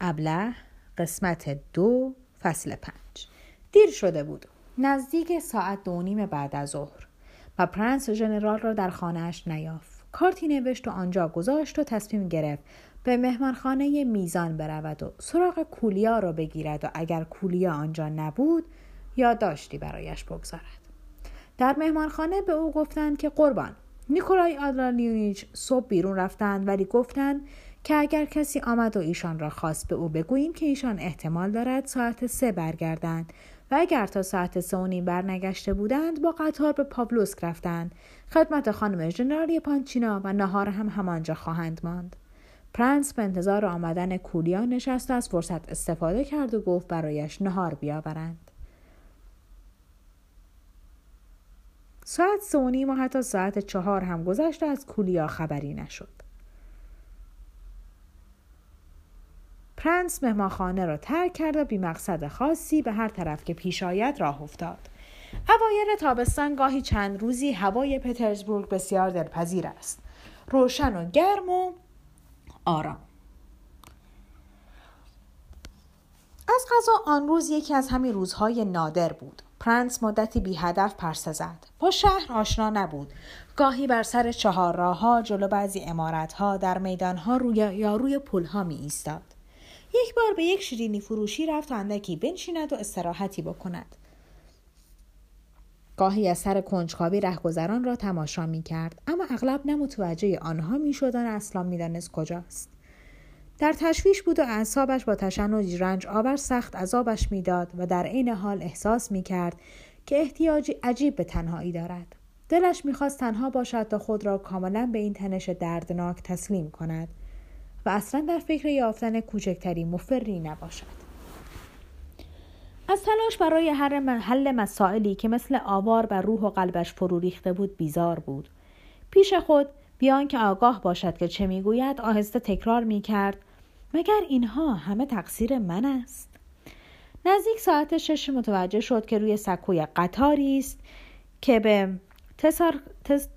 ابله قسمت دو فصل پنج. دیر شده بود. نزدیک ساعت دو نیم بعد از ظهر. و پرنس ژنرال را در خانهاش نیافت. کارتی نوشت و آنجا گذاشت و تصمیم گرفت به مهمانخانه میزان برود و سراغ کولیا را بگیرد و اگر کولیا آنجا نبود یا داشتی برایش بگذارد. در مهمانخانه به او گفتند که قربان نیکولای آدرانیونیچ صبح بیرون رفتند ولی گفتند که اگر کسی آمد و ایشان را خواست به او بگوییم که ایشان احتمال دارد ساعت سه برگردند و اگر تا ساعت سه و نیم برنگشته بودند با قطار به پاولوسک رفتند. خدمت خانم ژنرالی پانچینا و نهار هم همانجا خواهند ماند. پرنس به انتظار آمدن کولیا نشست و از فرصت استفاده کرد و گفت برایش نهار بیاورند. ساعت سه و نیم و حتی ساعت چهار هم گذشت و از کولیا خبری نشد. پرنس مهمانخانه را ترک کرد و بی مقصد خاصی به هر طرف که پیش آید راه افتاد. اوایل تابستان گاهی چند روزی هوای پترزبورگ بسیار دلپذیر است. روشن و گرم و آرام. از قضا آن روز یکی از همین روزهای نادر بود. پرنس مدتی بی هدف پرسه زد. با شهر آشنا نبود. گاهی بر سر چهار راه ها جلو بعضی عمارت ها در میدان ها یا روی پل ها می ایستاد. یک بار به یک شیرینی فروشی رفت تا اندکی بنشیند و استراحتی بکند. گاهی از سر کنجکاوی رهگذران را تماشا می کرد اما اغلب نه متوجه آنها می شد و اصلا می دانست کجاست. در تشویش بود و اعصابش با تشنج رنج آور سخت عذابش می‌داد و در عین حال احساس می کرد که احتیاجی عجیب به تنهایی دارد. دلش می‌خواست تنها باشد تا خود را کاملا به این تنش دردناک تسلیم کند. و اصلا در فکر یافتن کوچکترین مفری نباشد. از تلاش برای هر حل مسائلی که مثل آوار بر روح و قلبش فرو ریخته بود بیزار بود. پیش خود بیان که آگاه باشد که چه می‌گوید آهسته تکرار می‌کرد مگر اینها همه تقصیر من است؟ نزدیک ساعت شش متوجه شد که روی سکوی قطاری است که به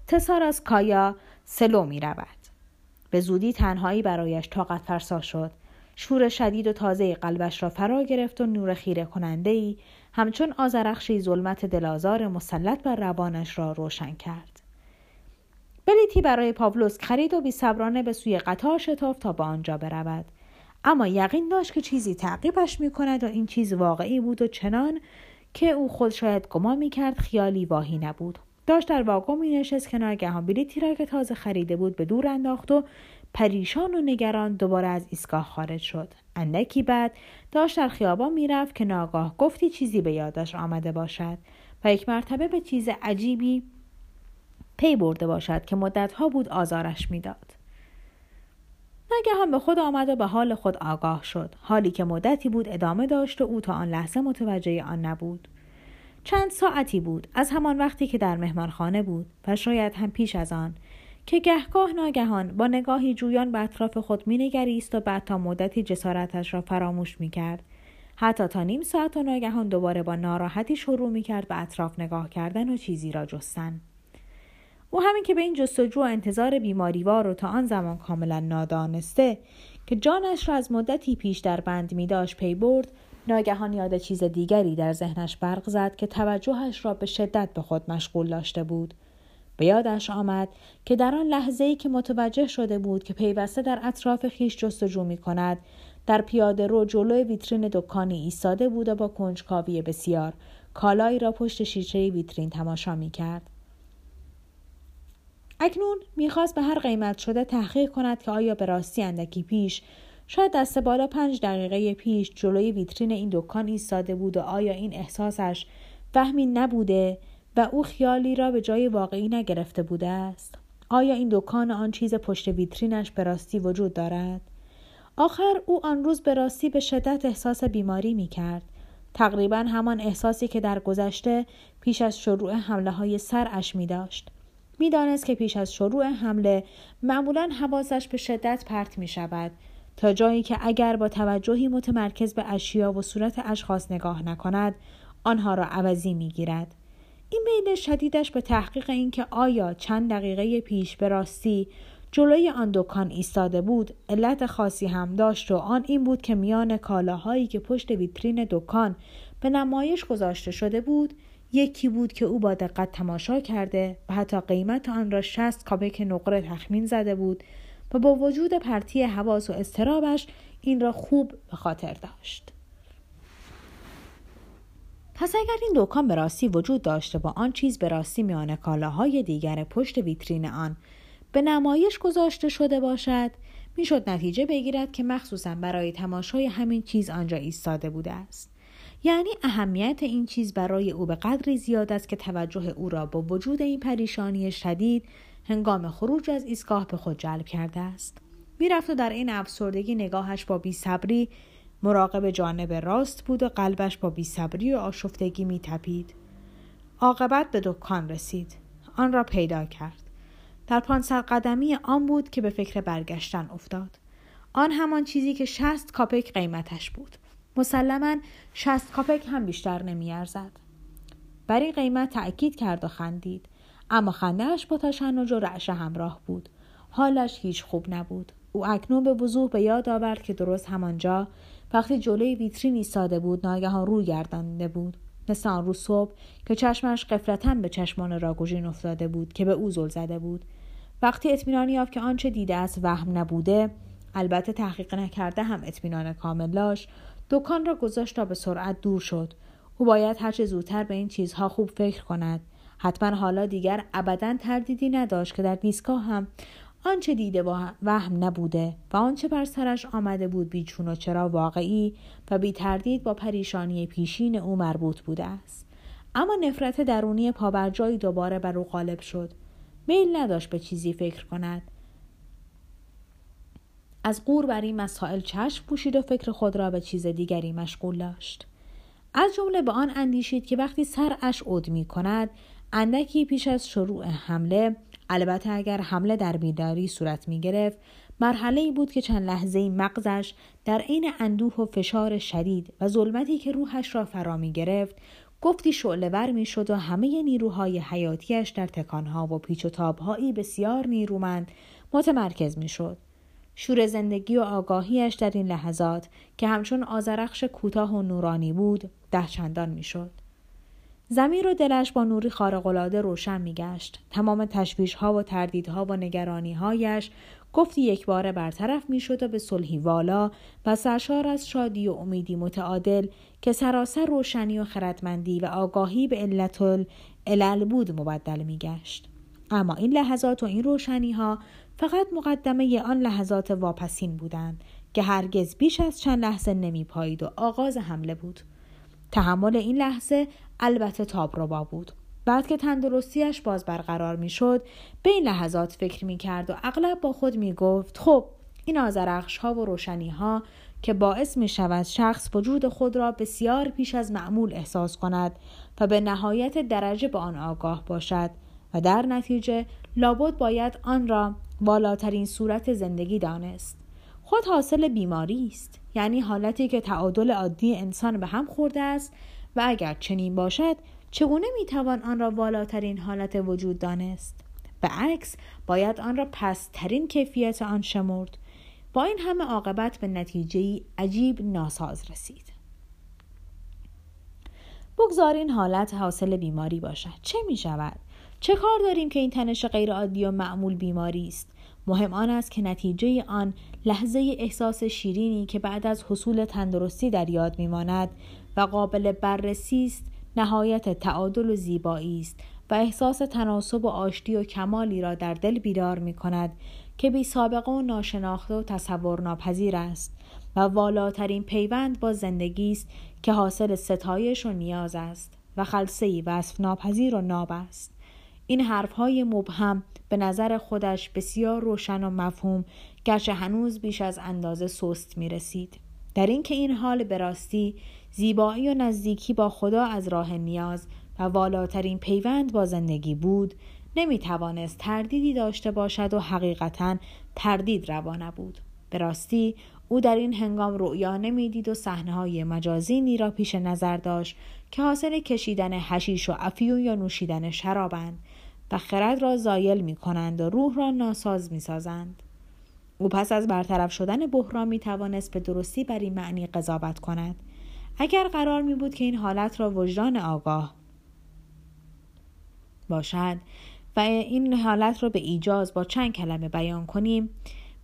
تسار, از کایا سلو می رود. به زودی تنهایی برایش طاقت فرسا شد. شور شدید و تازه قلبش را فرا گرفت و نور خیره کننده ای همچون آزرخشی ظلمت دلازار مسلط بر روانش را روشن کرد. بلیتی برای پاولوس خرید و بی صبرانه به سوی قطار شتافت تا به آنجا برود. اما یقین داشت که چیزی تعقیبش می کند و این چیز واقعی بود و چنان که او خود شاید گمان می کرد خیالی واهی نبود. داشت در واگن می نشست که ناگهان بلیتی را که تازه خریده بود به دور انداخت و پریشان و نگران دوباره از ایستگاه خارج شد. اندکی بعد داشت در خیابان می‌رفت که ناگاه گفتی چیزی به یادش آمده باشد و یک مرتبه به چیز عجیبی پی برده باشد که مدتها بود آزارش می‌داد. ناگهان به خود آمد و به حال خود آگاه شد. حالی که مدتی بود ادامه داشت و او تا آن لحظه متوجه آن نبود. چند ساعتی بود از همان وقتی که در مهمانخانه بود و شاید هم پیش از آن که گهگاه ناگهان با نگاهی جویان به اطراف خود مینگریست و بعد تا مدتی جسارتش را فراموش می‌کرد. حتی تا نیم ساعت و ناگهان دوباره با ناراحتی شروع می‌کرد به اطراف نگاه کردن و چیزی را جستن. او همین که به این جستجو و انتظار بیماریوار و تا آن زمان کاملا نادانسته که جانش را از مدتی پیش در بند می داشت پی برد ناگهان یاد چیز دیگری در ذهنش برق زد که توجهش را به شدت به خود مشغول داشته بود به یادش آمد که در آن لحظه ای که متوجه شده بود که پیوسته در اطراف خیش جستجو می کند در پیاده رو جلوی ویترین دکانی ایستاده بود و با کنجکاوی بسیار کالایی را پشت شیشه ویترین تماشا می کرد. اکنون می‌خواست به هر قیمت شده تحقیق کند که آیا به راستی اندکی پیش شاید دست بالا پنج دقیقه پیش جلوی ویترین این دکان ایستاده بود و آیا این احساسش فهمی نبوده و او خیالی را به جای واقعی نگرفته بوده است آیا این دکان آن چیز پشت ویترینش به راستی وجود دارد آخر او آن روز به راستی به شدت احساس بیماری می کرد. تقریبا همان احساسی که در گذشته پیش از شروع حمله های سرش می داشت. می دانست که پیش از شروع حمله معمولا حواسش به شدت پرت می شود تا جایی که اگر با توجهی متمرکز به اشیا و صورت اشخاص نگاه نکند آنها را عوضی می گیرد. این میل شدیدش به تحقیق اینکه آیا چند دقیقه پیش به راستی جلوی آن دکان ایستاده بود علت خاصی هم داشت و آن این بود که میان کالاهایی که پشت ویترین دکان به نمایش گذاشته شده بود یکی بود که او با دقت تماشا کرده و حتی قیمت آن را شست کاپک نقره تخمین زده بود و با وجود پرتی حواس و استرابش این را خوب به خاطر داشت. پس اگر این دکان به راستی وجود داشته با آن چیز به راستی میان کالاهای دیگر پشت ویترین آن به نمایش گذاشته شده باشد می‌شد نتیجه بگیرد که مخصوصا برای تماشای همین چیز آنجا ایستاده بوده است. یعنی اهمیت این چیز برای او به قدری زیاد است که توجه او را با وجود این پریشانی شدید هنگام خروج از ایستگاه به خود جلب کرده است. می‌رفت و در این افسردگی نگاهش با بیصبری مراقب جانب راست بود و قلبش با بیصبری و آشفتگی میتپید. عاقبت به دکان رسید. آن را پیدا کرد. در پانصد قدمی آن بود که به فکر برگشتن افتاد. آن همان چیزی که شست کاپک قیمتش بود. مسلما شست کاپک هم بیشتر نمیارزد. بر این قیمت تأکید کرد و خندید. اما خندهاش با تشنج و رعش همراه بود. حالش هیچ خوب نبود. او اکنون به وضوح به یاد آورد که درست همانجا وقتی جلوی ویترین ایستاده بود ناگهان روی گردانده بود. مثل آن روز صبح که چشمش قفلتا به چشمان راگوژین افتاده بود که به او زل زده بود. وقتی اطمینان یافت که آنچه دیده است وهم نبوده البته تحقیق نکرده هم اطمینان کامل داشت دکان را گذاشت تا به سرعت دور شد. او باید هرچه زودتر به این چیزها خوب فکر کند. حتما حالا دیگر ابدا تردیدی نداشت که در دیسکا هم آنچه دیده وهم نبوده و آنچه بر سرش آمده بود بیچون و چرا واقعی و بی تردید با پریشانی پیشین او مربوط بوده است. اما نفرت درونی پابرجایی دوباره بر او غالب شد. میل نداشت به چیزی فکر کند. از قور بر این مسائل چشم پوشید و فکر خود را به چیز دیگری مشغول داشت. از جمله به آن اندیشید که وقتی سرش عد می کند اندکی پیش از شروع حمله البته اگر حمله در بیداری صورت می گرفت مرحله ای بود که چند لحظه مغزش در عین اندوه و فشار شدید و ظلمتی که روحش را فرا می گرفت گفتی شعله می شد و همه نیروهای حیاتیش در تکانها و پیچ و تابهایی بسیار نیرومند متمرکز می شد. شور زندگی و آگاهیش در این لحظات که همچون آزرخش کوتاه و نورانی بود ده چندان می شد. زمین و دلش با نوری خارقلاده روشن میگشت تمام تشویش ها و تردیدها و نگرانی هایش گفتی یک باره برطرف می شد و به صلحی والا و سرشار از شادی و امیدی متعادل که سراسر روشنی و خردمندی و آگاهی به علت العلل بود مبدل می گشت. اما این لحظات و این روشنی ها فقط مقدمه آن لحظات واپسین بودند که هرگز بیش از چند لحظه نمی پایید و آغاز حمله بود. تحمل این لحظه البته تابربا بود. بعد که تندرستیش باز برقرار می شد به این لحظات فکر می کرد و اغلب با خود می گفت خب این آزرخش ها و روشنی ها که باعث می شود شخص وجود خود را بسیار پیش از معمول احساس کند و به نهایت درجه به آن آگاه باشد و در نتیجه لابد باید آن را بالاترین صورت زندگی دانست خود حاصل بیماری است یعنی حالتی که تعادل عادی انسان به هم خورده است و اگر چنین باشد چگونه می‌توان آن را والاترین حالت وجود دانست؟ به عکس باید آن را پسترین کیفیت آن شمرد. با این همه عاقبت به نتیجه عجیب ناساز رسید. بگذارین حالت حاصل بیماری باشد. چه می شود؟ چه کار داریم که این تنش غیرعادی و معمول بیماری است؟ مهم آن است که نتیجه آن لحظه احساس شیرینی که بعد از حصول تندرستی در یاد میماند و قابل بررسی است نهایت تعادل و زیبایی است و احساس تناسب و آشتی و کمالی را در دل بیدار می کند که بی سابقه و ناشناخته و تصور ناپذیر است و والاترین پیوند با زندگی است که حاصل ستایش و نیاز است و خلصه وصف ناپذیر و ناب است این حرفهای مبهم به نظر خودش بسیار روشن و مفهوم گرچه هنوز بیش از اندازه سست می رسید. در اینکه این حال به راستی زیبایی و نزدیکی با خدا از راه نیاز و والاترین پیوند با زندگی بود نمی توانست تردیدی داشته باشد و حقیقتا تردید روا نبود به راستی او در این هنگام رؤیا نمی‌دید و صحنه های مجازینی را پیش نظر داشت که حاصل کشیدن حشیش و افیون یا نوشیدن شرابند و خرد را زایل می کنند و روح را ناساز می سازند. او پس از برطرف شدن بحران می توانست به درستی بر این معنی قضاوت کند. اگر قرار می بود که این حالت را وجدان آگاه باشد و این حالت را به ایجاز با چند کلمه بیان کنیم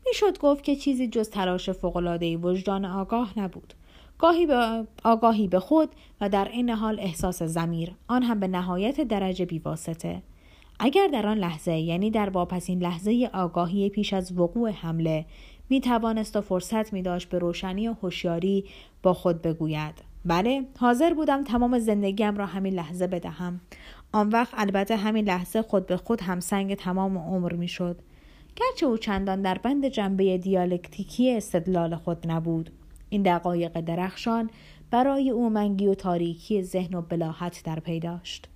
می‌شد گفت که چیزی جز تلاش فوقالعاده وجدان آگاه نبود. گاهی به آگاهی به خود و در این حال احساس زمیر آن هم به نهایت درجه بیواسطه. اگر در آن لحظه یعنی در واپسین لحظه آگاهی پیش از وقوع حمله می توانست و فرصت می داشت به روشنی و هوشیاری با خود بگوید. بله حاضر بودم تمام زندگیم را همین لحظه بدهم. آن وقت البته همین لحظه خود به خود همسنگ تمام عمر می شد گرچه او چندان در بند جنبه دیالکتیکی استدلال خود نبود. این دقایق درخشان برای او منگی و تاریکی ذهن و بلاحت در پیداشت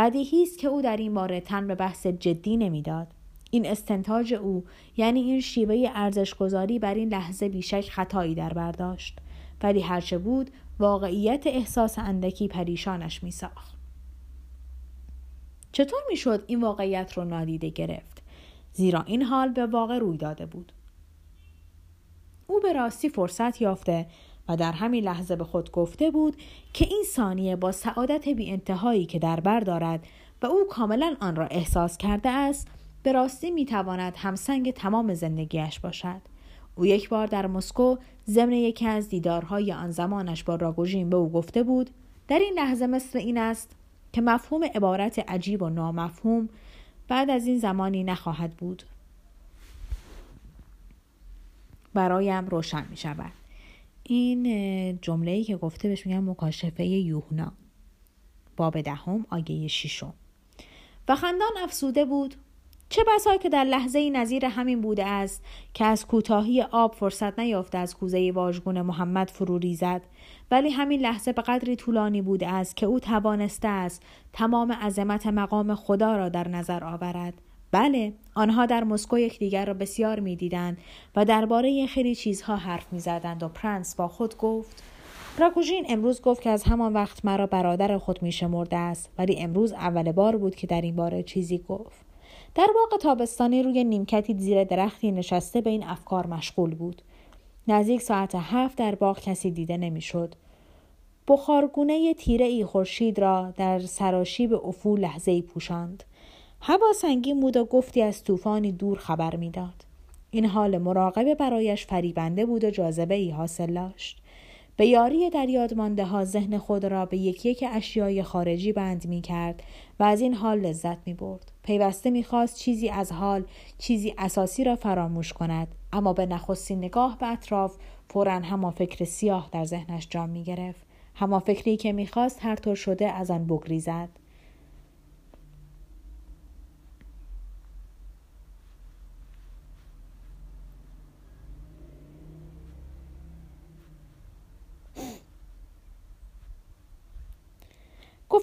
بدیهی است که او در این باره تن به بحث جدی نمی‌داد. این استنتاج او یعنی این شیوه ارزشگذاری بر این لحظه بیشک خطایی در برداشت ولی هرچه بود واقعیت احساس اندکی پریشانش میساخت. چطور می‌شد این واقعیت رو نادیده گرفت؟ زیرا این حال به واقع روی داده بود. او به راستی فرصت یافته و در همین لحظه به خود گفته بود که این ثانیه با سعادت بی انتهایی که در بر دارد و او کاملا آن را احساس کرده است به راستی می تواند همسنگ تمام زندگیش باشد. او یک بار در مسکو ضمن یکی از دیدارهای آن زمانش با راگوژین به او گفته بود در این لحظه مثل این است که مفهوم عبارت عجیب و نامفهوم بعد از این زمانی نخواهد بود. برایم روشن می شود این جمله ای که گفته بهش میگن مکاشفه یوحنا. باب دهم آیه ششم. و خندان افسوده بود. چه بسا که در لحظه نظیر همین بوده است که از کوتاهی آب فرصت نیافته از کوزه واژگون محمد فرو ریزد. ولی همین لحظه به قدری طولانی بوده است که او توانسته است تمام عظمت مقام خدا را در نظر آورد. بله آنها در مسکو یکدیگر را بسیار می‌دیدند و درباره خیلی چیزها حرف می‌زدند و پرنس با خود گفت راکوژین امروز گفت که از همان وقت مرا برادر خود میشمرده است ولی امروز اول بار بود که در این باره چیزی گفت. در باغ تابستانی روی نیمکتی زیر درختی نشسته به این افکار مشغول بود. نزدیک ساعت هفت در باغ کسی دیده نمی‌شد. بخارگونه تیره ای خورشید را در سراشی به افول لحظه ای پوشاند. هوا سنگین بود و گفتی از طوفانی دور خبر می‌داد این حال مراقبه برایش فریبنده بود و جاذبه ای حاصل داشت به یاری در یاد مانده ها ذهن خود را به یکی یک اشیای خارجی بند می کرد و از این حال لذت می برد. پیوسته می خواست چیزی از حال چیزی اساسی را فراموش کند اما به نخستین نگاه به اطراف فورا همان فکر سیاه در ذهنش جام می گرفت. همان فکری که می‌خواست هر طور شده از آن بگریزد.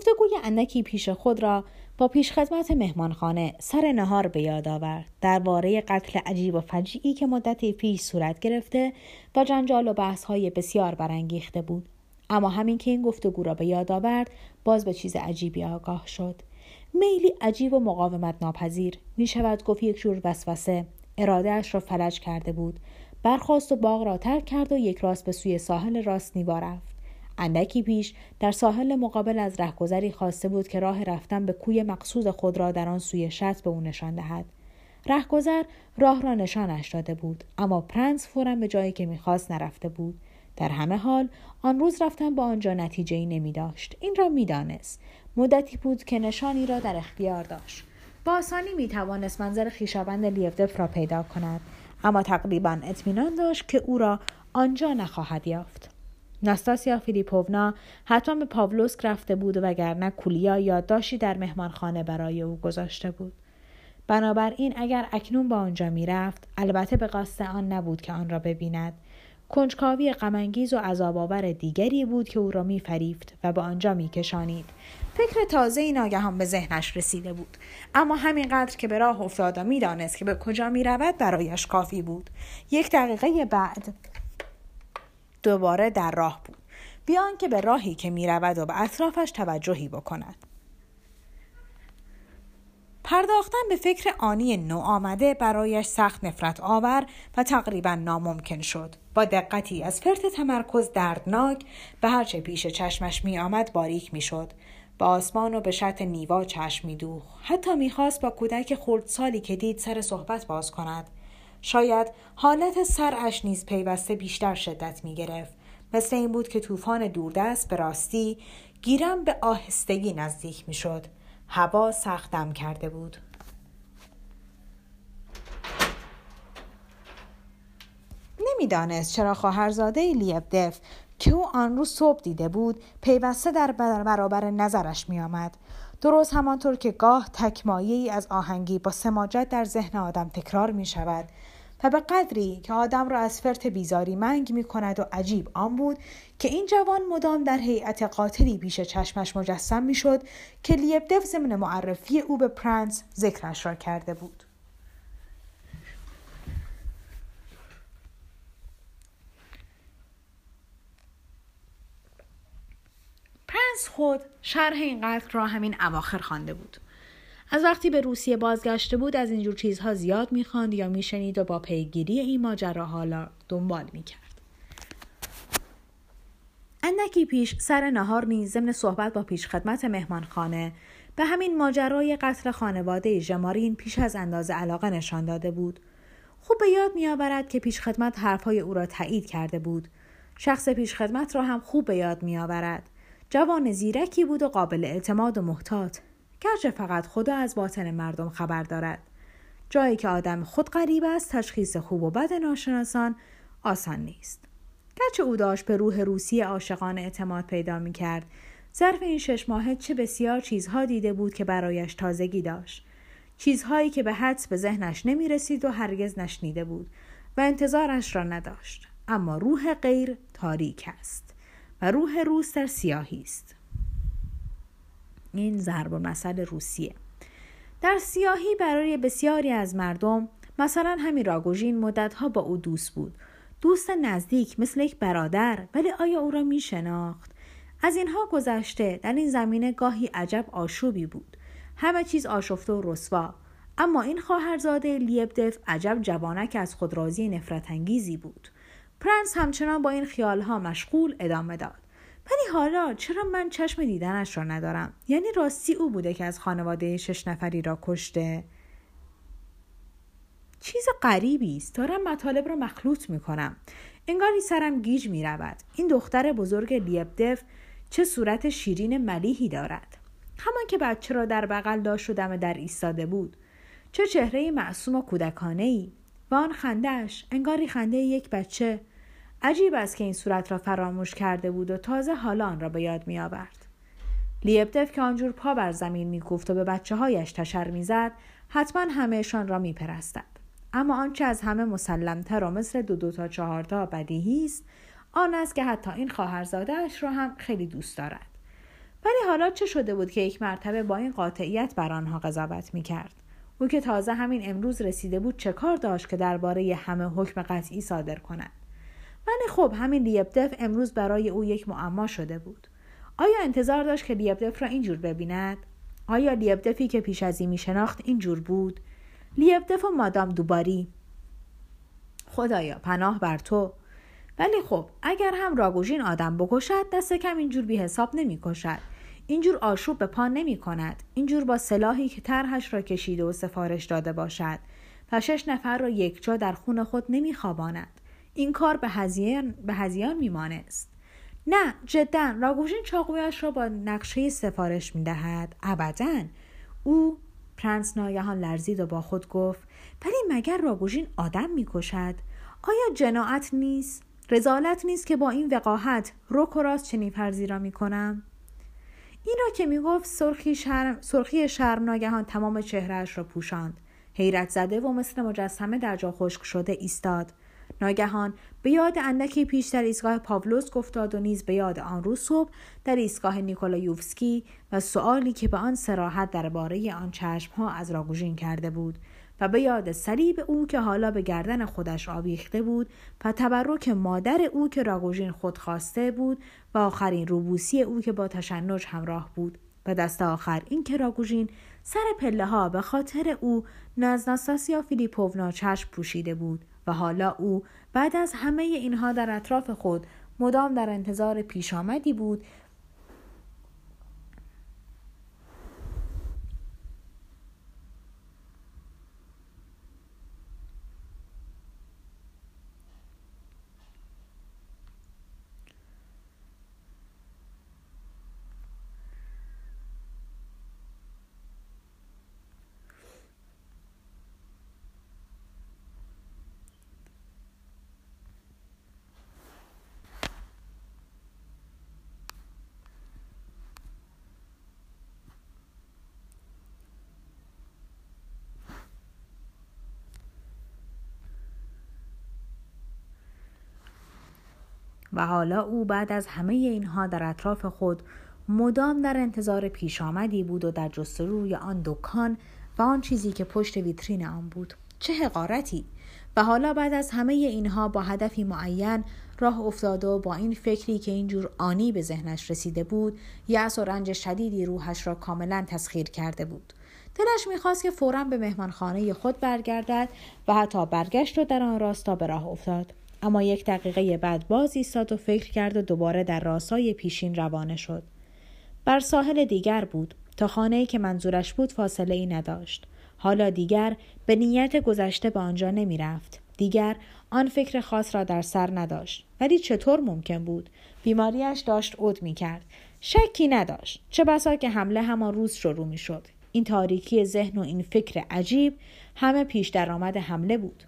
گفتگوی اندکی پیش خود را با پیشخدمت مهمانخانه سر نهار به یاد آورد. درباره قتل عجیب و فجیعی که مدتی پیش صورت گرفته و جنجال و بحثهای بسیار برانگیخته بود. اما همین که این گفتگو را به یاد آورد باز به چیز عجیبی آگاه شد. میلی عجیب و مقاومت ناپذیر می شود گفت یک جور وسوسه. ارادهاش را فلج کرده بود. برخواست و باغ را ترک کرد و یک راست به سوی ساحل راست نیوا رفت. اندکی پیش در ساحل مقابل از رهگذری خواسته بود که راه رفتن به کوی مقصود خود را در آن سوی شط به او نشان دهد رهگذر راه را نشانش داده بود اما پرنس فورا به جایی که می‌خواست نرفته بود در همه حال آن روز رفتن با آنجا نتیجه ای نمی داشت. این را می‌دانست. مدتی بود که نشانی را در اختیار داشت. با آسانی می توانست منظر خیشابند لیفدف را پیدا کند. اما تقریبا اطمینان داشت که او را آنجا نخواهد یافت. نستاسیا فیلیپوونا حتما به پاولوسک رفته بود وگرنه کولیا یادداشتی در مهمانخانه برای او گذاشته بود. بنابراین اگر اکنون با آنجا می‌رفت البته به قصد آن نبود که آن را ببیند. کنجکاوی غمانگیز و عذابآور دیگری بود که او را میفریفت و به آنجا میکشانید. فکر تازه ناگهان به ذهنش رسیده بود. اما همینقدر که به راه افتاد و می‌دانست که به کجا می‌رود برایش کافی بود. یک دقیقه بعد دوباره در راه بود. بیان که به راهی که می‌رود و به اطرافش توجهی بکند. پرداختن به فکر آنی نو آمده برایش سخت نفرت آور و تقریبا ناممکن شد. با دقتی از فرط تمرکز دردناک به هرچه پیش چشمش می آمد باریک می شد به آسمان و به شط نیوا چشم می دوخ. حتی می‌خواست با کودک خردسالی که دید سر صحبت باز کند. شاید حالت سرش نیز پیوسته بیشتر شدت می گرفت مثل این بود که طوفان دوردست به راستی گیرم به آهستگی نزدیک می شد هوا سخت دم کرده بود. نمی‌دانست چرا خواهرزاده لیبدف که او آن روز صبح دیده بود پیوسته در برابر نظرش می آمد. درست همانطور که گاه تکمایه ای از آهنگی با سماجت در ذهن آدم تکرار می شود و به قدری که آدم را از فرط بیزاری منگ می کند و عجیب آن بود که این جوان مدام در هیئت قاتلی پیش چشمش مجسم می شد که لیبدف ضمن معرفی او به پرنس ذکرش را کرده بود. پرنس خود شرح این قتل را همین اواخر خوانده بود. از وقتی به روسیه بازگشته بود از اینجور چیزها زیاد می‌خواند یا میشنید و با پیگیری این ماجرا حالا دنبال می‌کرد. اندکی پیش سر نهار نیز ضمن صحبت با پیشخدمت مهمانخانه به همین ماجرای قتل خانواده ژمارین پیش از اندازه علاقه نشان داده بود. خوب به یاد میآورد که پیشخدمت حرفهای او را تایید کرده بود. شخص پیشخدمت را هم خوب به یاد میآورد. جوان زیرکی بود و قابل اعتماد و محتاط گرچه فقط خدا از باطن مردم خبر دارد. جایی که آدم خود غریب است تشخیص خوب و بد ناشناسان آسان نیست. گرچه او داشت به روح روسی عاشقان اعتماد پیدا می کرد ظرف این شش ماهه چه بسیار چیزها دیده بود که برایش تازگی داشت. چیزهایی که به حدس به ذهنش نمی رسید و هرگز نشنیده بود و انتظارش را نداشت. اما روح غیر تاریک است. و روح روس در سیاهی است. این ضرب مسئله روسیه. در سیاهی برای بسیاری از مردم مثلا همین راگوژین مدتها با او دوست بود. دوست نزدیک مثل یک برادر ولی آیا او را می شناخت؟ از اینها گذشته در این زمینه گاهی عجب آشوبی بود. همه چیز آشفته و رسوا. اما این خواهرزاده لیبدف عجب جوانک از خود راضی نفرت انگیزی بود. پرنس همچنان با این خیالها مشغول ادامه داد. ولی حالا چرا من چشم دیدنش را ندارم؟ یعنی راستی او بوده که از خانواده شش نفری را کشته؟ چیز غریبی است. دارم مطالب را مخلوط می کنم انگاری سرم گیج می رود این دختر بزرگ لیبدف چه صورت شیرین ملیحی دارد؟ همان که بچه را در بغل داشت و دم در ایستاده بود. چه چهره معصوم و کودکانه ای و آن خندهش انگاری خنده یک بچه عجیب است که این صورت را فراموش کرده بود و تازه حالا آن را به یاد می آورد. لیبدف که آنجور پا بر زمین می و به بچه هایش تشر می زد حتما همهشان را می پرستد. اما آنچه از همه مسلمتر و مثل دو دو تا چهار تا بدیهی است آن است که حتی این خواهرزادهاش را هم خیلی دوست دارد. ولی حالا چه شده بود که یک مرتبه با این قاطعیت بر آنها قضاوت می کرد؟ او که تازه همین امروز رسیده بود چه کار داشت که درباره همه حکم قطعی صادر کند ولی خب همین لیبدف امروز برای او یک معما شده بود. آیا انتظار داشت که لیبدف را اینجور ببیند؟ آیا لیبدفی که پیش از این میشناخت اینجور بود؟ لیبدف و مادام دوباری خدایا پناه بر تو. ولی خب اگر هم راگوژین آدم بکشد دست کم اینجور بی حساب نمی کشد اینجور آشوب به پا نمی کند اینجور با سلاحی که طرحش را کشیده و سفارش داده باشد. و شش نفر را یکجا در خون خود نمی خواباند این کار به هزیان, به هزیان میمانست نه جدا. راگوژین چاقویش را با نقشه سفارش می‌دهد. ابدا. او پرنس ناگهان لرزید و با خود گفت ولی مگر راگوژین آدم می‌کشد؟ آیا جناعت نیست؟ رزالت نیست که با این وقاحت رک و راست چنین فرضی را می‌کنم؟ این را که می‌گفت سرخی شرم, سرخی شرم ناگهان تمام چهرهش را پوشاند. حیرت زده و مثل مجسمه در جا خشک شده ایستاد. ناگهان به یاد اندکی پیش در ایستگاه پاولوس افتاد و نیز به یاد آن روز صبح در ایستگاه نیکولایوفسکی و سؤالی که به آن سراحت درباره آن چشمها از راگوژین کرده بود و به یاد صلیب او که حالا به گردن خودش آویخته بود و تبرک مادر او که راگوژین خود خواسته بود و آخرین روبوسی او که با تشنج همراه بود. و دست آخر این که راگوژین سر پله ها به خاطر او نز ناستاسیا فیلیپوونا چشم پوشیده بود. و حالا او بعد از همه اینها در اطراف خود مدام در انتظار پیش آمدی بود و حالا او بعد از همه اینها در اطراف خود مدام در انتظار پیش آمدی بود و در جستجوی آن دکان و آن چیزی که پشت ویترین آن بود. چه حقارتی! و حالا بعد از همه اینها با هدفی معین راه افتاده و با این فکری که اینجور آنی به ذهنش رسیده بود یأس و رنج شدیدی روحش را کاملا تسخیر کرده بود. دلش می‌خواست که فورا به مهمانخانه خود برگردد و حتی برگشت و در آن راستا به راه افتاد. اما یک دقیقه بعد باز ایستاد و فکر کرد و دوباره در راستای پیشین روانه شد. بر ساحل دیگر بود تا خانه‌ای که منظورش بود فاصله ای نداشت. حالا دیگر به نیت گذشته به آنجا نمی رفت. دیگر آن فکر خاص را در سر نداشت. ولی چطور ممکن بود؟ بیماریش داشت عود می کرد شکی نداشت. چه بسا که حمله همان روز شروع می شد این تاریکی ذهن و این فکر عجیب همه پیش درآمد حمله بود.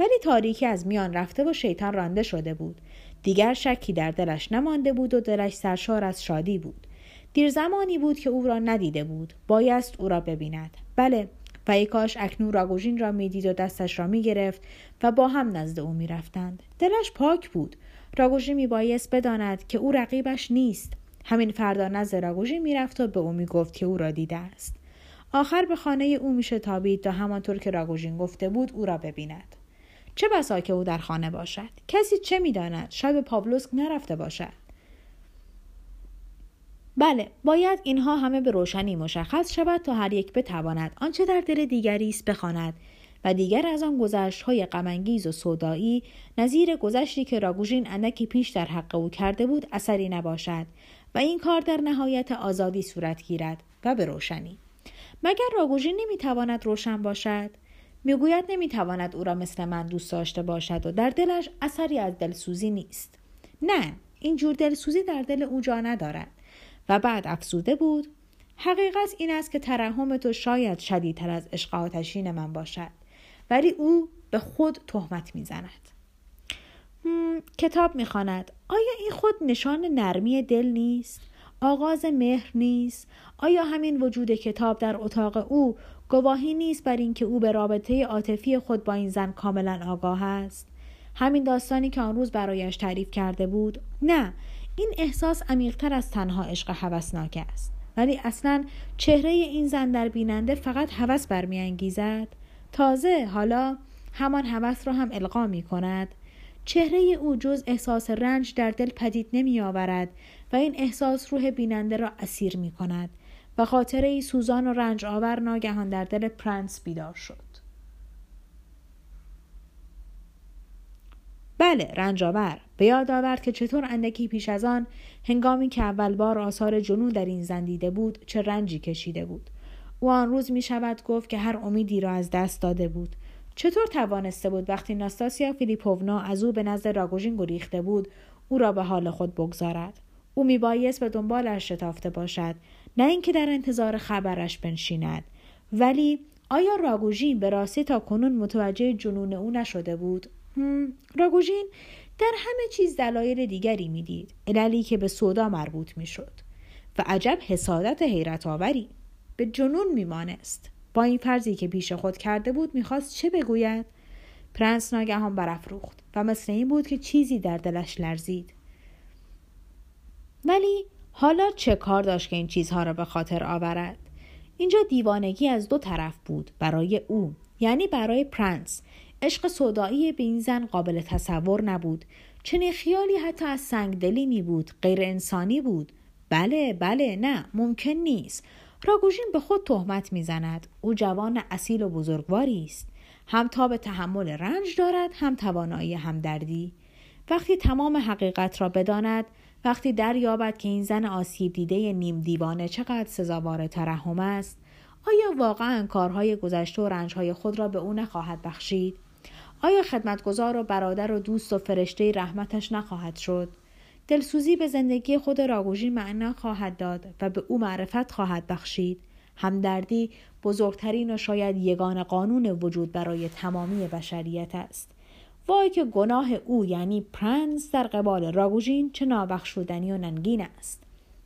ولی تاریکی از میان رفته و شیطان رانده شده بود. دیگر شکی در دلش نمانده بود و دلش سرشار از شادی بود. دیر زمانی بود که او را ندیده بود. بایست او را ببیند. بله و ای کاش اکنون راگوژین را می‌دید و دستش را می‌گرفت و با هم نزد او می‌رفتند. دلش پاک بود. راگوژین میبایست بداند که او رقیبش نیست. همین فردا نزد راگوژین می‌رفت و به او می‌گفت که او را دیده است. آخر به خانه او میشه تابید تا همانطور که راگوژین گفته بود او را ببیند. چه بسا که او در خانه باشد؟ کسی چه می‌داند؟ شاید پاولوسک نرفته باشد. بله باید اینها همه به روشنی مشخص شود تا هر یک بتواند آنچه در دل دیگری است بخواند و دیگر از آن گذشت های غمانگیز و سودایی نظیر گذشتی که راگوژین اندکی پیش در حق او کرده بود اثری نباشد و این کار در نهایت آزادی صورت گیرد و به روشنی. مگر راگوژین نمی‌تواند روشن باشد؟ می‌گوید نمی‌تواند او را مثل من دوست داشته باشد و در دلش اثری از دلسوزی نیست. نه اینجور دلسوزی در دل او جا ندارد. و بعد افزوده بود حقیقت این است که ترحم تو شاید شدیدتر از عشق آتشین من باشد. ولی او به خود تهمت می‌زند. کتاب می‌خواند. آیا این خود نشان نرمی دل نیست؟ آغاز مهر نیست؟ آیا همین وجود کتاب در اتاق او گواهی نیست بر اینکه او به رابطه عاطفی خود با این زن کاملا آگاه است. همین داستانی که آن روز برایش تعریف کرده بود نه این احساس عمیقتر از تنها عشق هوسناک است. ولی اصلا چهره این زن در بیننده فقط هوس برمیانگیزد. تازه حالا همان هوس را هم القا می کند چهره او جز احساس رنج در دل پدید نمی آورد و این احساس روح بیننده را اسیر می کند و خاطره ای سوزان و رنج آور ناگهان در دل پرنس بیدار شد. بله رنج آور به یاد آورد که چطور اندکی پیش از آن هنگامی که اول بار آثار جنون در این زن دیده بود چه رنجی کشیده بود. او آن روز می شود گفت که هر امیدی را از دست داده بود. چطور توانسته بود وقتی ناستاسیا فیلیپوونا از او به نزد راگوژین گریخته بود او را به حال خود بگذارد؟ او میبایست به دنبالش شتافته باشد. نه اینکه در انتظار خبرش بنشیند. ولی آیا راگوژین به راستی تا کنون متوجه جنون او نشده بود؟ راگوژین در همه چیز دلایل دیگری می‌دید. عللی که به سودا مربوط می‌شد. و عجب حسادت حیرت آوری به جنون میمانست. با این فرضی که پیش خود کرده بود می‌خواست چه بگوید؟ پرنس ناگهان برافروخت و مثل این بود که چیزی در دلش لرزید. ولی حالا چه کار داشت که این چیزها را به خاطر آورد؟ اینجا دیوانگی از دو طرف بود برای او یعنی برای پرنس. عشق سودایی به این زن قابل تصور نبود. چنین خیالی حتی از سنگدلی می بود غیر انسانی بود. بله بله نه ممکن نیست. راگوژین به خود تهمت می‌زند او جوان اصیل و بزرگواری است. هم به تحمل رنج دارد هم توانایی همدردی. وقتی تمام حقیقت را بداند وقتی دریابد که این زن آسیب دیده نیم دیوانه چقدر سزاوار ترحم است آیا واقعا کارهای گذشته و رنجهای خود را به او نخواهد بخشید؟ آیا خدمتگزار و برادر و دوست و فرشته رحمتش نخواهد شد؟ دلسوزی به زندگی خود راگوژین معنا خواهد داد و به او معرفت خواهد بخشید. همدردی بزرگترین و شاید یگان قانون وجود برای تمامی بشریت است. وای که گناه او یعنی پرنس در قبال راگوژین چه نابخشودنی و ننگین است.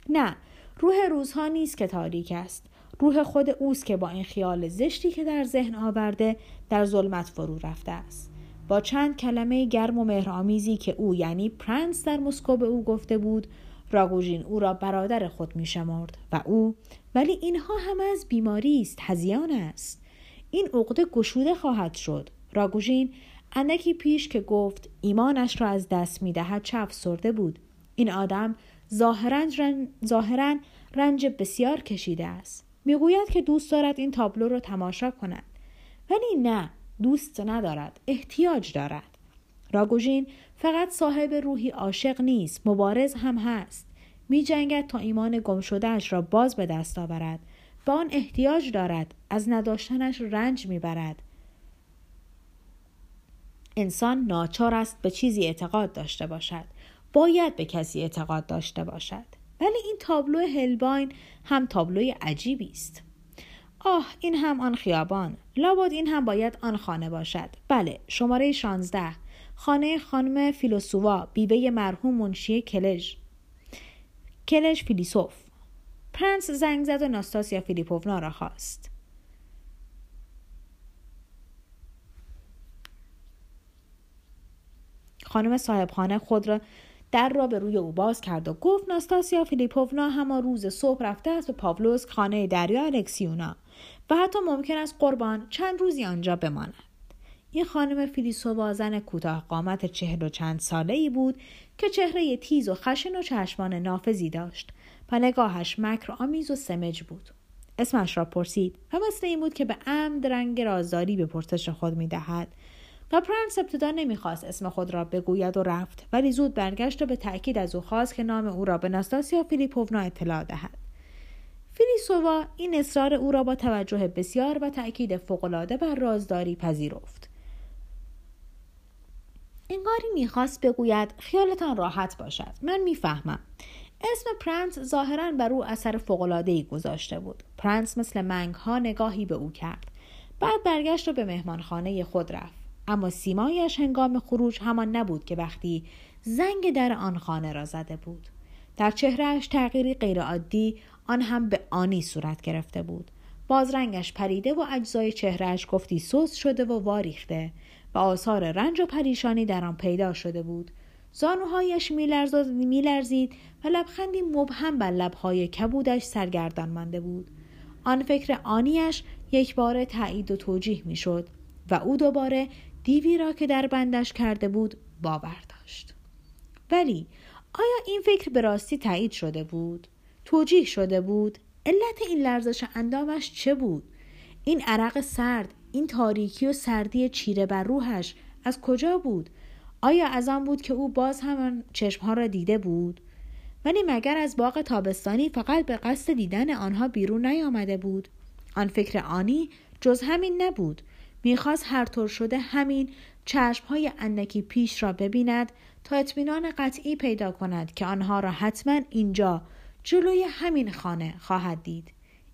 نه روح روزها نیست که تاریک است. روح خود اوست که با این خیال زشتی که در ذهن آورده در ظلمت فرو رفته است. با چند کلمه گرم و مهرآمیزی که او یعنی پرنس در مسکو به او گفته بود راگوژین او را برادر خود می شمرد و او ولی اینها همه از بیماری است هزیان است. این عقده گشوده خواهد شد. راگوژین اندکی پیش که گفت ایمانش را از دست می دهد چه افسرده بود. این آدم ظاهرا رنج, رنج بسیار کشیده است. می‌گوید که دوست دارد این تابلو را تماشا کند. ولی نه دوست ندارد احتیاج دارد. راگوژین فقط صاحب روحی عاشق نیست مبارز هم هست. می جنگد تا ایمان گم شدهش را باز به دست آورد. به آن احتیاج دارد از نداشتنش رنج می‌برد. انسان ناچار است به چیزی اعتقاد داشته باشد. باید به کسی اعتقاد داشته باشد. ولی این تابلو هلباین هم تابلوی عجیبی است. آه این هم آن خیابان. لابد این هم باید آن خانه باشد. بله شماره 16 خانه خانم فیلوسووا بیوه مرحوم منشی کلژ. کلژ فیلیسوف. پرنس زنگ زد و ناستاسیا فیلیپوونا را خواست. خانم صاحبخانه خود را در را به روی او باز کرد و گفت ناستاسیا فیلیپوونا همان روز صبح رفته است به پاولوس خانه دریا الکسیونا و حتی ممکن است قربان چند روزی آنجا بماند. این خانم فیلیسووا زن کوتاه قامت چهل و چند ساله ای بود که چهره تیز و خشن و چشمان نافذی داشت و نگاهش مکر آمیز و سمج بود. اسمش را پرسید و مثل این بود که به عمد رنگ رازداری به پرسش خود می‌دهد. پرنس ابتدا نمی‌خواست اسم خود را بگوید و رفت ولی زود برگشت و به تأکید از او خواست که نام او را به ناستاسیا فیلیپوونا اطلاع دهد. فیلیسووا این اصرار او را با توجه بسیار و تأکید فوقالعاده بر رازداری پذیرفت. انگاری می‌خواست بگوید خیالتان راحت باشد. من می‌فهمم. اسم پرنس ظاهرا بر او اثر فوقالعادهای گذاشته بود. پرنس مثل منگ ها نگاهی به او کرد. بعد برگشت و به مهمانخانه خود رفت. اما سیمایش هنگام خروج همان نبود که وقتی زنگ در آن خانه را زده بود. در چهرهش تغییری غیرعادی آن هم به آنی صورت گرفته بود. بازرنگش پریده و اجزای چهرهش گفتی سوس شده و واریخته و آثار رنج و پریشانی در آن پیدا شده بود. زانوهایش میلرزید و لبخندی مبهم بر لبهای کبودش سرگردان مانده بود. آن فکر آنیش یک بار تایید و توجیه می‌شد و او دوباره دیوی را که در بندش کرده بود باور داشت. ولی آیا این فکر به راستی تایید شده بود؟ توجیه شده بود؟ علت این لرزش اندامش چه بود؟ این عرق سرد این تاریکی و سردی چیره بر روحش از کجا بود؟ آیا از آن بود که او باز همان چشمها را دیده بود؟ ولی مگر از باغ تابستانی فقط به قصد دیدن آنها بیرون نیامده بود؟ آن فکر آنی جز همین نبود. می‌خواست هر طور شده همین چشمهای اندکی پیش را ببیند تا اطمینان قطعی پیدا کند که آنها را حتما اینجا جلوی همین خانه خواهد دید.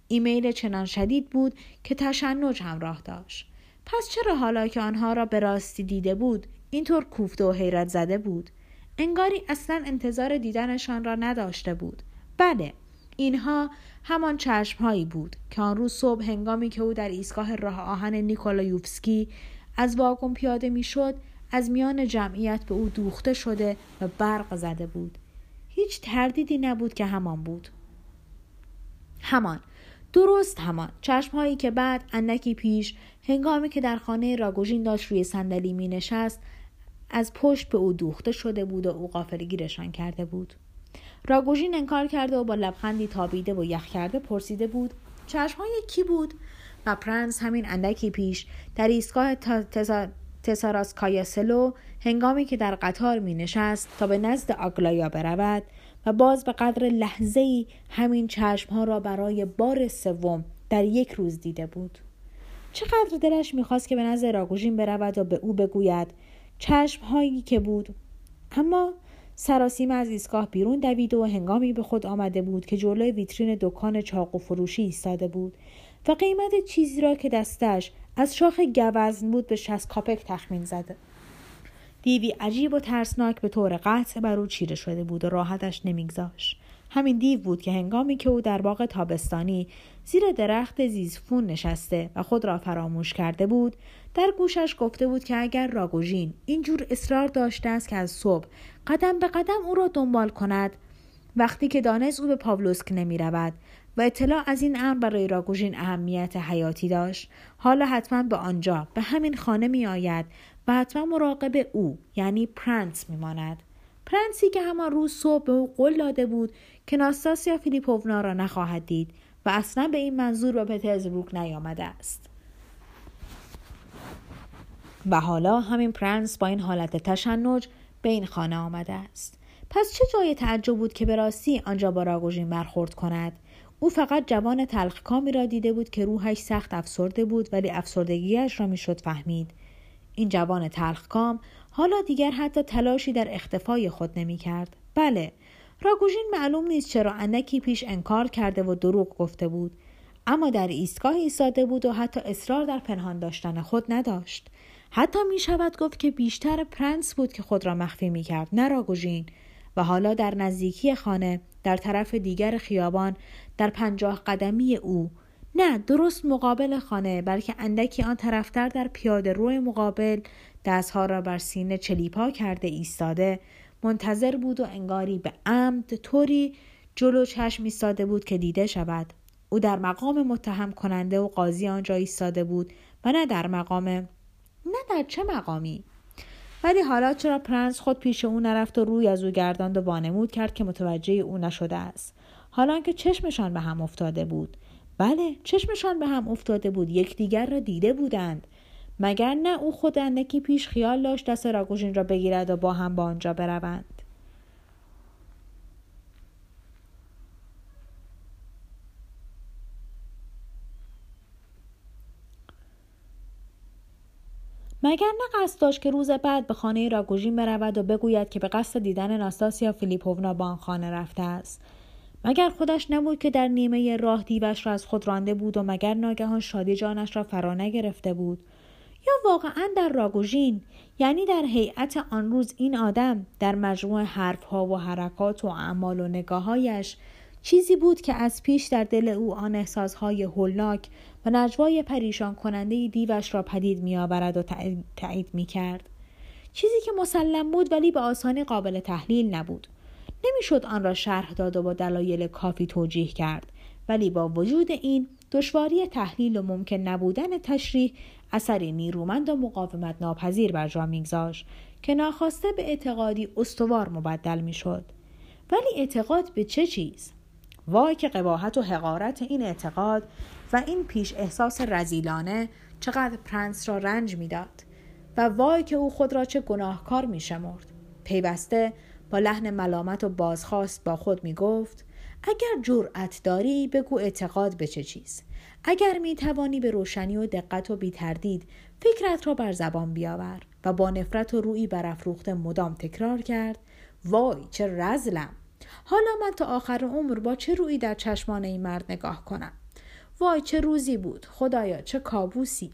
ایمیل چنان شدید بود که تشنج همراه داشت. پس چرا حالا که آنها را به راستی دیده بود اینطور کوفته و حیرت زده بود؟ انگاری اصلا انتظار دیدنشان را نداشته بود. بله اینها همان چشمهایی بود که آن روز صبح هنگامی که او در ایستگاه راه آهن نیکولایوفسکی از واگن پیاده می‌شد از میان جمعیت به او دوخته شده و برق زده بود. هیچ تردیدی نبود که همان بود. همان. درست همان. چشمهایی که بعد اندکی پیش هنگامی که در خانه راگوژین داشت روی صندلی می نشست از پشت به او دوخته شده بود و او غافلگیرشان کرده بود. راگوژین انکار کرده و با لبخندی تابیده و یخ کرده پرسیده بود چشمهای کی بود؟ و پرنس همین اندکی پیش در ایستگاه تساراسکایاسلو هنگامی که در قطار می نشست تا به نزد آگلایا برود و باز به قدر لحظه ای همین چشمها را برای بار سوم در یک روز دیده بود. چقدر دلش می‌خواست که به نزد راگوژین برود و به او بگوید چشمهایی که بود. اما سراسیمه از ایستگاه بیرون دوید و هنگامی به خود آمده بود که جلوی ویترین دکان چاقو فروشی ایستاده بود و قیمت چیزی را که دستش از شاخ گوزن بود به شست کاپک تخمین زده. دیوی عجیب و ترسناک به طور قطع بر او چیره شده بود و راحتش نمیگذاشت. همین دیو بود که هنگامی که او در باغ تابستانی زیر درخت زیزفون نشسته و خود را فراموش کرده بود در گوشش گفته بود که اگر راگوژین اینجور اصرار داشته است که از صبح قدم به قدم او را دنبال کند وقتی که دانست او به پاولوفسک نمی رود و اطلاع از این امر برای راگوژین اهمیت حیاتی داشت حالا حتما به آنجا به همین خانه می آید و حتما مراقب او یعنی پرنس می ماند. پرنسی که همان روز صبح به او قول داده بود که ناستاسیا فیلیپوونا را نخواهد دید و اصلا به این منظور به پترزبورگ نیامده است و حالا همین پرنس با این حالت تشنج به این خانه آمده است. پس چه جای تعجب بود که به راستی آنجا با راگوژین برخورد کند؟ او فقط جوان تلخکامی را دیده بود که روحش سخت افسرده بود ولی افسردگیش را می‌شد فهمید. این جوان تلخکام حالا دیگر حتی تلاشی در اختفای خود نمی کرد. بله راگوژین معلوم نیست چرا اندکی پیش انکار کرده و دروغ گفته بود. اما در ایستگاه ایستاده بود و حتی اصرار در پنهان داشتن خود نداشت. حتی می شود گفت که بیشتر پرنس بود که خود را مخفی می کرد نه راگوژین. و حالا در نزدیکی خانه در طرف دیگر خیابان در پنجاه قدمی او. نه درست مقابل خانه بلکه اندکی آن طرفتر در پیاده روی مقابل دستها را بر سینه چلیپا کرده ایستاده. منتظر بود و انگاری به عمد طوری جلو چشم ایستاده بود که دیده شود. او در مقام متهم کننده و قاضی آنجا ایستاده بود و نه در مقام نه در چه مقامی. ولی حالا چرا پرنس خود پیش او نرفت و روی از او گرداند و وانمود کرد که متوجه او نشده است. حالا که چشمشان به هم افتاده بود. بله چشمشان به هم افتاده بود. یکدیگر را دیده بودند. مگر نه او خود اندکی پیش خیال داشت دست راگوژین را بگیرد و با هم با آنجا بروند. مگر نه قصد داشت که روز بعد به خانه راگوژین برود و بگوید که به قصد دیدن ناستاسیا فیلیپوونا با آن خانه رفته است؟ مگر خودش نبود که در نیمه راه دیوش را از خود رانده بود و مگر ناگهان شادی جانش را فرا نگرفته بود؟ یا واقعا در راگوژین یعنی در هیئت آن روز این آدم در مجموع حرفها و حرکات و اعمال و نگاههایش چیزی بود که از پیش در دل او آن احساسهای هولناک و نجوای پریشان کننده دیوش را پدید می آورد و تایید می کرد. چیزی که مسلم بود ولی به آسانی قابل تحلیل نبود. نمی‌شد آن را شرح داد و با دلایل کافی توجیه کرد ولی با وجود این دشواری تحلیل و ممکن نبودن تشریح اثری نیرومند و مقاومت ناپذیر بر جا میگذاشت که ناخواسته به اعتقادی استوار مبدل می‌شد ولی اعتقاد به چه چیز وای که قباحت و حقارت این اعتقاد و این پیش احساس رزیلانه چقدر پرنس را رنج می‌داد و وای که او خود را چه گناهکار می شمرد. پیوسته با لحن ملامت و بازخواست با خود می گفت اگر جرأت داری بگو اعتقاد به چه چیز. اگر می توانی به روشنی و دقت و بی تردید فکرت را بر زبان بیاور. و با نفرت و روی برافروخته مدام تکرار کرد وای چه رزلم! حالا من تا آخر عمر با چه روی در چشمان این مرد نگاه کنم؟ وای چه روزی بود خدایا چه کابوسی.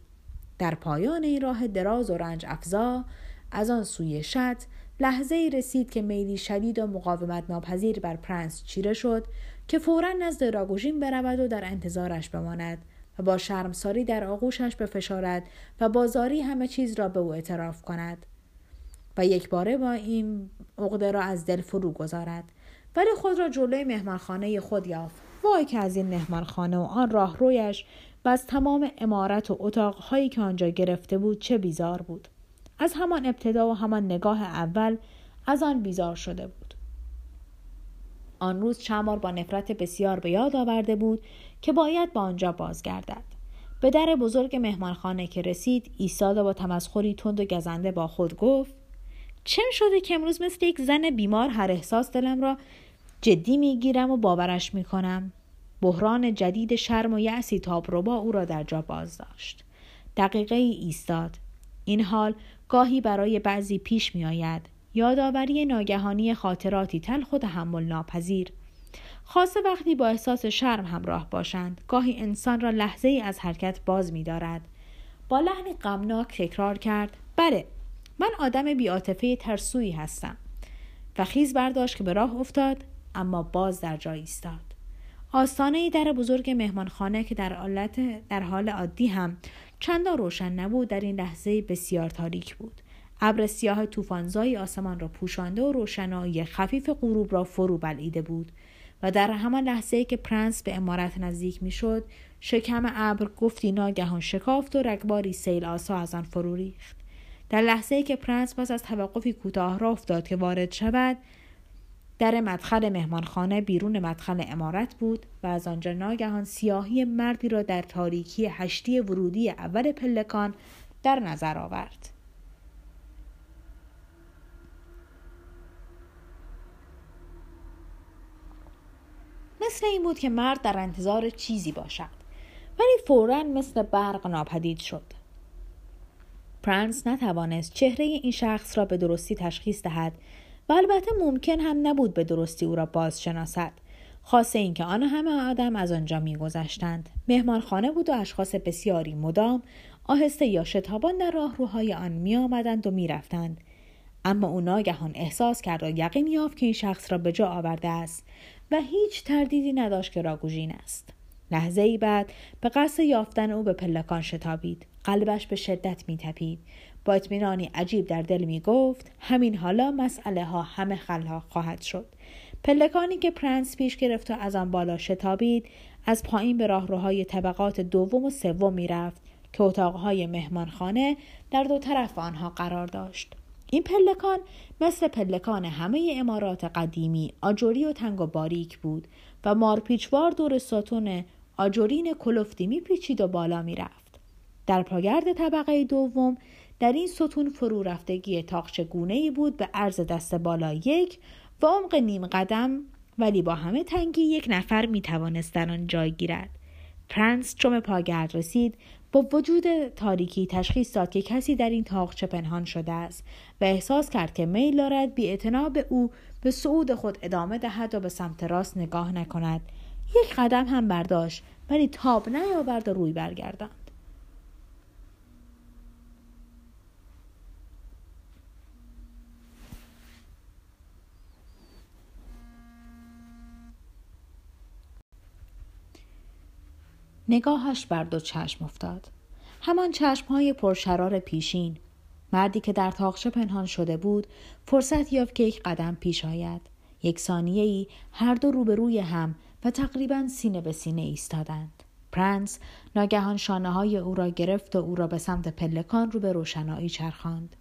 در پایان این راه دراز و رنج افزا از آن سوی شد لحظه ای رسید که میلی شدید و مقاومت ناپذیر بر پرنس چیره شد که فورا نزد راگوژین برود و در انتظارش بماند و با شرمساری در آغوشش بفشارد و بازاری همه چیز را به او اعتراف کند. و یک باره با این عقده را از دل فرو گذارد. ولی خود را جلوی مهمانخانه خود یافت. وای که از این مهمانخانه و آن راه رویش و از تمام امارت و اتاقهایی که آنجا گرفته بود چه بیزار بود. از همان ابتدا و همان نگاه اول از آن بیزار شده بود. آن روز چند بار با نفرت بسیار به یاد آورده بود که باید با آنجا بازگردد. به در بزرگ مهمانخانه که رسید ایستاد و با تمسخری تند و گزنده با خود گفت چه شده که امروز مثل یک زن بیمار هر احساس دلم را جدی می‌گیرم و باورش می‌کنم. بحران جدید شرم و یأسی تابروبا او را در جا باز داشت. دقیقه ای ایستاد. این حال گاهی برای بعضی پیش می آید یادآوری ناگهانی خاطراتی تلخ و تحمل ناپذیر خاصه وقتی با احساس شرم همراه باشند گاهی انسان را لحظه ای از حرکت باز می دارد. با لحنی غمناک تکرار کرد بله من آدم بیاتفه ترسویی هستم. و خیز برداشت که به راه افتاد. اما باز در جای ایستاد. آستانه در بزرگ مهمانخانه که در حالت در حال عادی هم چندان روشن نبود در این لحظه بسیار تاریک بود. ابر سیاه طوفانزایی آسمان را پوشانده و روشنایی خفیف غروب را فرو بلعیده بود و در همان لحظه که پرنس به عمارت نزدیک می‌شد شکم ابر گفتی ناگهان شکافت و رگباری سیل آسا از آن فرو ریخت. در لحظه‌ای که پرنس پس از توقفی کوتاه راه افتاد که وارد شود در مدخل مهمانخانه بیرون مدخل عمارت بود و از آنجا ناگهان سیاهی مردی را در تاریکی هشتی ورودی اول پلکان در نظر آورد. مثل این بود که مرد در انتظار چیزی باشد ولی فورا مثل برق ناپدید شد پرنس نتوانست چهره این شخص را به درستی تشخیص دهد و البته ممکن هم نبود به درستی او را باز شناسد خاصه اینکه آن همه آدم از آنجا میگذشتند. مهمانخانه بود و اشخاص بسیاری مدام آهسته یا شتابان در راهروهای آن می آمدند و می رفتند. اما او ناگهان احساس کرد و یقین یافت که این شخص را به جا آورده است و هیچ تردیدی نداشت که راگوژین است. لحظه ای بعد به قصد یافتن او به پلکان شتابید. قلبش به شدت می با اطمینانی عجیب در دل می گفت همین حالا مسئله ها همه خلا خواهد شد. پلکانی که پرنس پیش گرفت و از آن بالا شتابید از پایین به راهروهای طبقات دوم و سوم می‌رفت که اتاقهای مهمانخانه در دو طرف آنها قرار داشت. این پلکان مثل پلکان همه امارات قدیمی آجوری و تنگ و باریک بود و مارپیچوار دور ساتون آجورین کلفتی میپیچید و بالا می‌رفت در پاگرد طبقه دوم در این ستون فرو رفتگی تاخچه گونه ای بود به عرض دست بالا یک و عمق نیم قدم ولی با همه تنگی یک نفر می توانست در آن جای گیرد. پرنس چون پاگرد رسید با وجود تاریکی تشخیص داد که کسی در این تاقچه پنهان شده است و احساس کرد که میل دارد بی به او به صعود خود ادامه دهد و به سمت راست نگاه نکند یک قدم هم برداشت ولی تاب نیاورد و روی برگرداند نگاهش بر دو چشم افتاد. همان چشم های پرشرار پیشین. مردی که در تاخچه پنهان شده بود فرصت یافت که یک قدم پیش آید. یک ثانیه ای هر دو روبروی هم و تقریبا سینه به سینه ایستادند. پرنس ناگهان شانه های او را گرفت و او را به سمت پلکان رو به روشنایی چرخاند.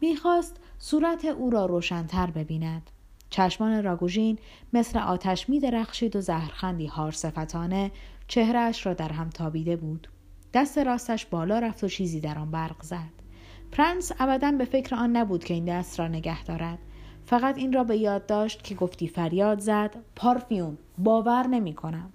می‌خواست صورت او را روشنتر ببیند. چشمان راگوژین مثل آتش می درخشید و زهرخندی هار صفتانه چهرهش را در هم تابیده بود. دست راستش بالا رفت و چیزی در آن برق زد. پرنس ابدا به فکر آن نبود که این دست را نگه دارد. فقط این را به یاد داشت که گفتی فریاد زد پارفیوم باور نمی کنم.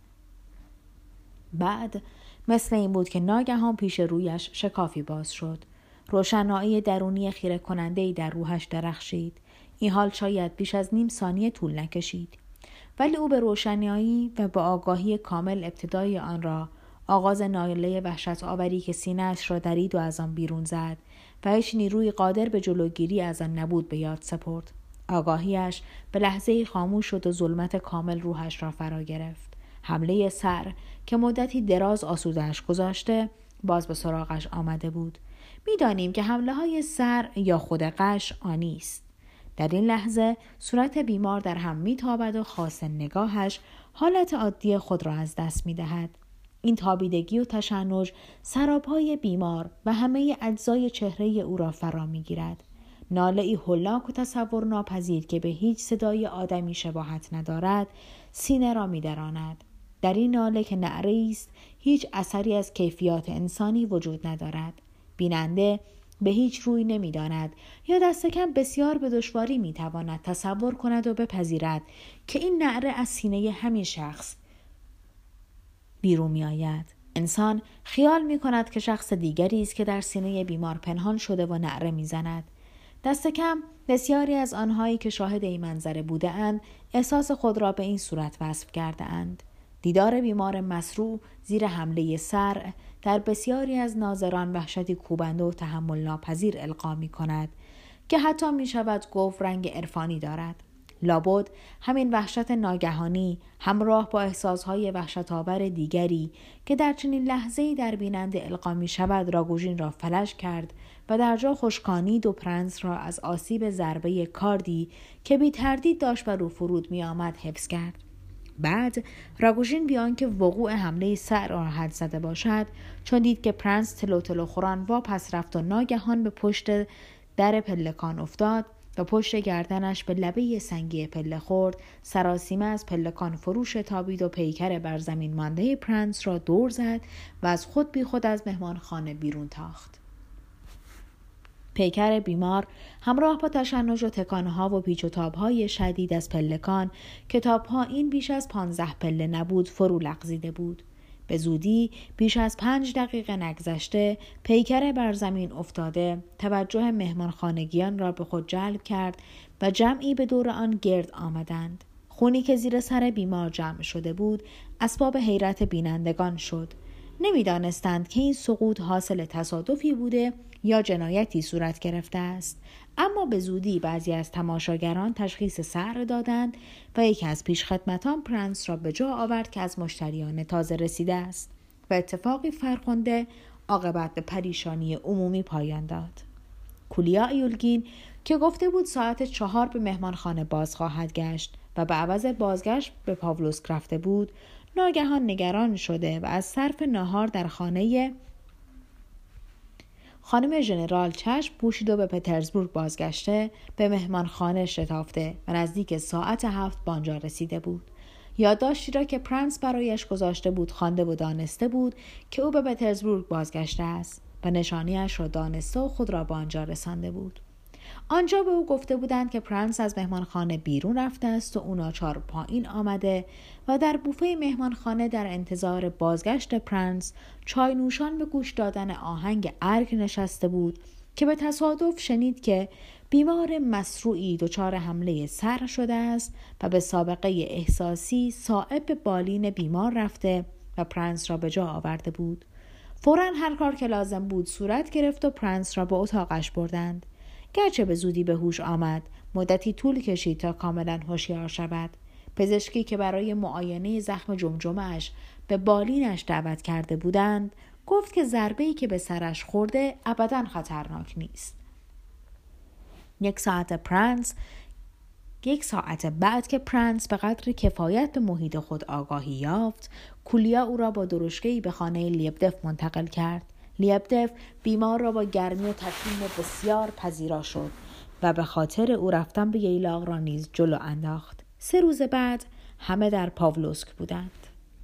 بعد مثل این بود که ناگهان پیش رویش شکافی باز شد. روشنایی درونی خیره کننده ای در روحش درخشید. این حال شاید بیش از نیم ثانیه طول نکشید. ولی او به روشنایی و به آگاهی کامل ابتدای آن را آغاز نایله وحشت آوری که سینهاش را درید و از آن بیرون زد و هیچ نیروی قادر به جلوگیری از آن نبود به یاد سپرد. آگاهیش به لحظه خاموش شد و ظلمت کامل روحش را فرا گرفت. حمله سر که مدتی دراز آسودهش گذاشته باز به سراغش آمده بود. می‌دانیم که حمله های سر یا خود قش آنی است. در این لحظه صورت بیمار در هم میتابد و خاص نگاهش حالت عادی خود را از دست می دهد. این تابیدگی و تشنج سرابهای بیمار و همه اجزای چهره او را فرا می گیرد. ناله ای هلاک و تصور ناپذیر که به هیچ صدای آدمی شباهت ندارد سینه را میدراند در این ناله که نعره است هیچ اثری از کیفیات انسانی وجود ندارد بیننده به هیچ روی نمی‌داند یا دست کم بسیار به دشواری می‌تواند تصور کند و بپذیرد که این نعره از سینه همین شخص بیرون می آید. انسان خیال می کند که شخص دیگری است که در سینه بیمار پنهان شده و نعره می‌زند. دست کم بسیاری از آنهایی که شاهد این منظره بوده اند احساس خود را به این صورت وصف کرده اند. دیدار بیمار مسروع زیر حمله سر در بسیاری از ناظران وحشتی کوبنده و تحمل ناپذیر القا می کند که حتی می شود گفت رنگ عرفانی دارد. لابد همین وحشت ناگهانی همراه با احساسهای وحشتآور دیگری که در چنین لحظه‌ای در بیننده القا می شود راگوژین را فلش کرد و در جا خوشکانی دو پرنس را از آسیب ضربه کاردی که بی تردید داشت و رو فرود می آمد حفظ کرد. بعد راگوژین بیان که وقوع حمله سر را حد زده باشد چون دید که پرنس تلو تلو خوران واپس رفت و ناگهان به پشت در پلکان افتاد و پشت گردنش به لبه سنگی پله خورد. سراسیمه از پلکان فروش تابید و پیکر بر زمین مانده پرنس را دور زد و از خود بی خود از مهمانخانه بیرون تاخت. پیکر بیمار همراه با تشنج و تکانها و پیچ و تابهای شدید از پلکان کتابها این بیش از پانزده پله نبود فرو لغزیده بود. به زودی بیش از پنج دقیقه نگذشته پیکر بر زمین افتاده. توجه مهمانخانگیان را به خود جلب کرد و جمعی به دور آن گرد آمدند. خونی که زیر سر بیمار جمع شده بود اسباب حیرت بینندگان شد. نمی‌دانستند که این سقوط حاصل تصادفی بوده یا جنایتی صورت گرفته است. اما به زودی بعضی از تماشاگران تشخیص سر دادند و یکی از پیشخدمتان پرنس را به جا آورد که از مشتریان تازه رسیده است و اتفاقی فرخنده عاقبت به پریشانی عمومی پایان داد. کولیا ایولگین که گفته بود ساعت چهار به مهمانخانه باز خواهد گشت و به عوض بازگشت به پاولوسک رفته بود ناگهان نگران شده و از صرف نهار در خانه خانم ژنرال چشم پوشید و به پترزبورگ بازگشته به مهمانخانه شتافته و نزدیک ساعت هفت بانجا رسیده بود. یادداشتی را که پرنس برایش گذاشته بود خوانده و دانسته بود که او به پترزبورگ بازگشته است و نشانیش را دانسته و خود را به آنجا رسانده بود. آنجا به او گفته بودند که پرنس از مهمانخانه بیرون رفته است و او ناچار پایین آمده و در بوفه مهمانخانه در انتظار بازگشت پرنس چای نوشان به گوش دادن آهنگ ارگ نشسته بود که به تصادف شنید که بیمار مصروعی دچار حمله صرع شده است و به سائقه احساسی صائب بالین بیمار رفته و پرنس را به جا آورده بود. فورا هر کار که لازم بود صورت گرفت و پرنس را به اتاقش بردند. گرچه به زودی به هوش آمد. مدتی طول کشید تا کاملا هوشیار شود. پزشکی که برای معاینه زخم جمجمهاش به بالینش دعوت کرده بودند گفت که ضربه‌ای که به سرش خورده ابدا خطرناک نیست. یک ساعت پرنس یک ساعت بعد که پرنس به قدر کفایت به محیط خود آگاهی یافت کولیا او را با درشکه‌ای به خانه لیبدف منتقل کرد. لیبدف بیمار را با گرمی و تکریم بسیار پذیرا شد و به خاطر او رفتن به ییلاق را نیز جلو انداخت. سه روز بعد همه در پاولوسک بودند.